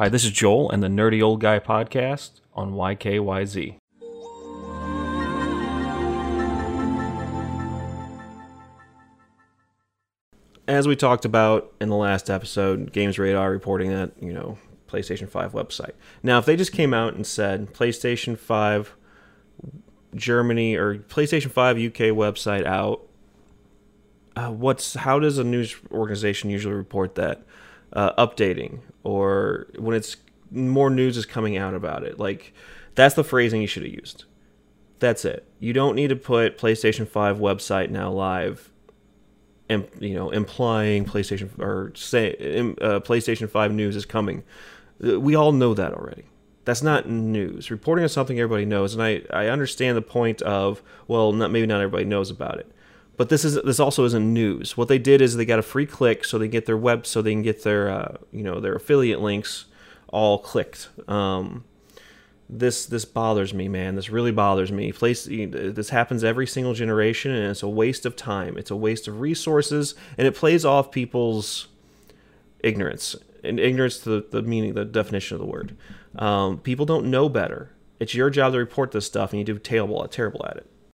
Hi, this is Joel and the Nerdy Old Guy podcast on YKYZ. As we talked about in the last episode, GamesRadar reporting that, you know, PlayStation 5 website. Now, if they just came out and said PlayStation 5 Germany or PlayStation 5 UK website out, uh, what's how does a news organization usually report that? Uh, updating or when it's more news is coming out about it. Like that's the phrasing you should have used. That's it. You don't need to put PlayStation 5 website now live and you know implying PlayStation or say uh, PlayStation 5 news is coming. Uh, we all know that already. That's not news. Reporting on something everybody knows, and I, I understand the point of well, not maybe not everybody knows about it, but this is this also isn't news. What they did is they got a free click, so they get their web, so they can get their uh, you know their affiliate links all clicked. Um, this this bothers me, man. This really bothers me. Place this happens every single generation, and it's a waste of time. It's a waste of resources, and it plays off people's ignorance and ignorance to the, the meaning, the definition of the word. Um, people don't know better. It's your job to report this stuff, and you do terrible terrible at it.